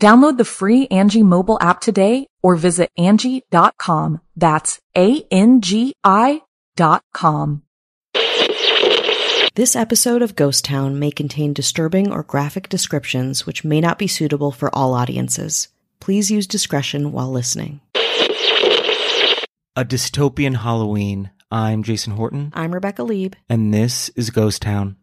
Download the free Angie mobile app today or visit Angie.com. That's A-N-G-I dot com. This episode of Ghost Town may contain disturbing or graphic descriptions which may not be suitable for all audiences. Please use discretion while listening. A dystopian Halloween. I'm Jason Horton, I'm Rebecca Leib. and this is Ghost Town.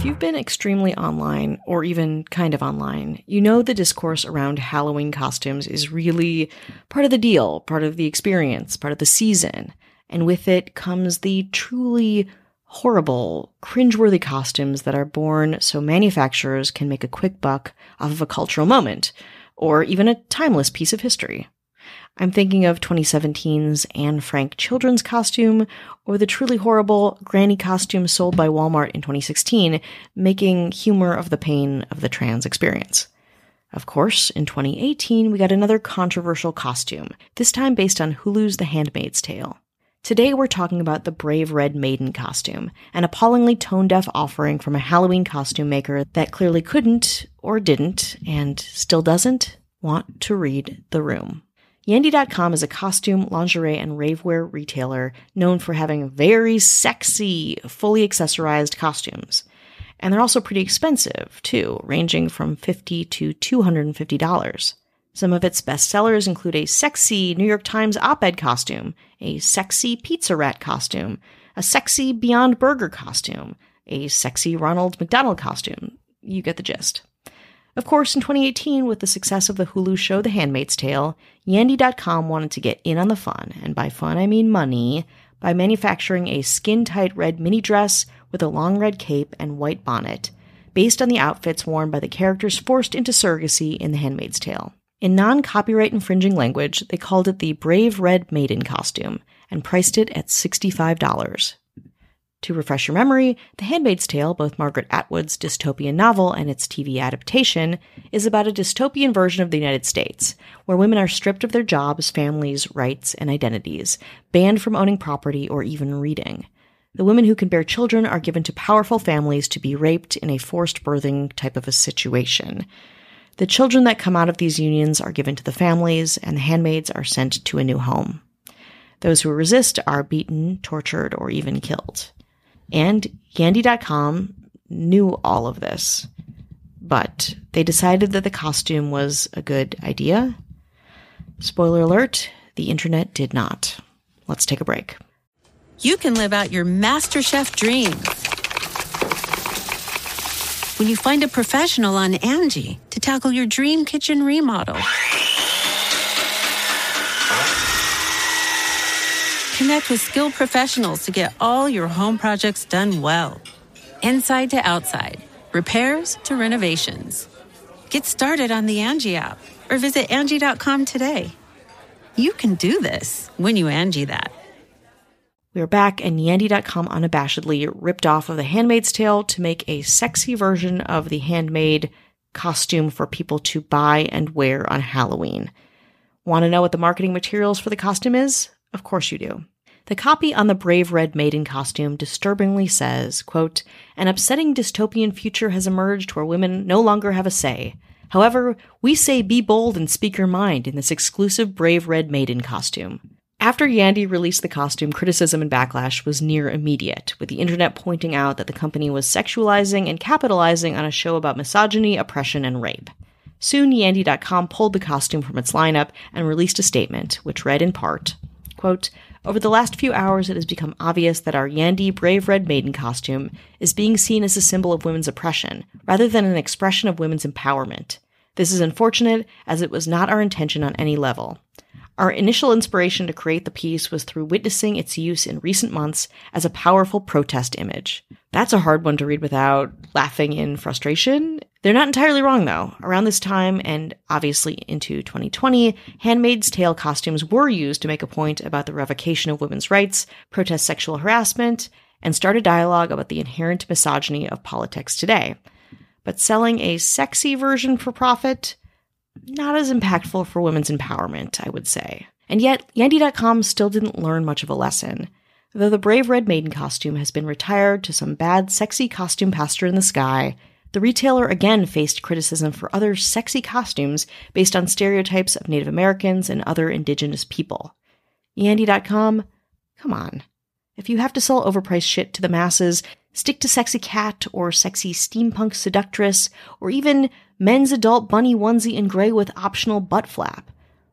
If you've been extremely online, or even kind of online, you know the discourse around Halloween costumes is really part of the deal, part of the experience, part of the season. And with it comes the truly horrible, cringeworthy costumes that are born so manufacturers can make a quick buck off of a cultural moment, or even a timeless piece of history. I'm thinking of 2017's Anne Frank children's costume, or the truly horrible granny costume sold by Walmart in 2016, making humor of the pain of the trans experience. Of course, in 2018, we got another controversial costume, this time based on Hulu's The Handmaid's Tale. Today, we're talking about the Brave Red Maiden costume, an appallingly tone deaf offering from a Halloween costume maker that clearly couldn't, or didn't, and still doesn't, want to read the room. Yandy.com is a costume, lingerie, and ravewear retailer known for having very sexy, fully accessorized costumes. And they're also pretty expensive, too, ranging from 50 to $250. Some of its best sellers include a sexy New York Times op ed costume, a sexy Pizza Rat costume, a sexy Beyond Burger costume, a sexy Ronald McDonald costume. You get the gist. Of course, in 2018, with the success of the Hulu show The Handmaid's Tale, Yandy.com wanted to get in on the fun, and by fun I mean money, by manufacturing a skin tight red mini dress with a long red cape and white bonnet, based on the outfits worn by the characters forced into surrogacy in The Handmaid's Tale. In non copyright infringing language, they called it the Brave Red Maiden costume and priced it at $65. To refresh your memory, The Handmaid's Tale, both Margaret Atwood's dystopian novel and its TV adaptation, is about a dystopian version of the United States, where women are stripped of their jobs, families, rights, and identities, banned from owning property or even reading. The women who can bear children are given to powerful families to be raped in a forced birthing type of a situation. The children that come out of these unions are given to the families, and the handmaids are sent to a new home. Those who resist are beaten, tortured, or even killed. And Yandy.com knew all of this, but they decided that the costume was a good idea. Spoiler alert, the internet did not. Let's take a break. you can live out your MasterChef dream when you find a professional on Angie to tackle your dream kitchen remodel. Connect with skilled professionals to get all your home projects done well. Inside to outside, repairs to renovations. Get started on the Angie app or visit Angie.com today. You can do this when you Angie that. We are back, and Yandy.com unabashedly ripped off of The Handmaid's Tale to make a sexy version of the handmaid costume for people to buy and wear on Halloween. Want to know what the marketing materials for the costume is? Of course you do. The copy on the brave red maiden costume disturbingly says, quote, An upsetting dystopian future has emerged where women no longer have a say. However, we say be bold and speak your mind in this exclusive brave red maiden costume. After Yandy released the costume, criticism and backlash was near immediate, with the internet pointing out that the company was sexualizing and capitalizing on a show about misogyny, oppression, and rape. Soon, Yandy.com pulled the costume from its lineup and released a statement, which read in part, quote, Over the last few hours, it has become obvious that our Yandy Brave Red Maiden costume is being seen as a symbol of women's oppression, rather than an expression of women's empowerment. This is unfortunate, as it was not our intention on any level. Our initial inspiration to create the piece was through witnessing its use in recent months as a powerful protest image. That's a hard one to read without laughing in frustration. They're not entirely wrong though. Around this time, and obviously into 2020, Handmaid's Tale costumes were used to make a point about the revocation of women's rights, protest sexual harassment, and start a dialogue about the inherent misogyny of politics today. But selling a sexy version for profit? not as impactful for women's empowerment, I would say. And yet, Yandy.com still didn't learn much of a lesson. Though the brave red maiden costume has been retired to some bad, sexy costume pastor in the sky, the retailer again faced criticism for other sexy costumes based on stereotypes of Native Americans and other indigenous people. Yandy.com, come on. If you have to sell overpriced shit to the masses, stick to Sexy Cat or Sexy Steampunk Seductress or even men's adult bunny onesie in gray with optional butt flap.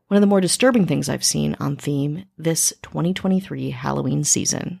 One of the more disturbing things I've seen on theme this 2023 Halloween season.